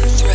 Yeah.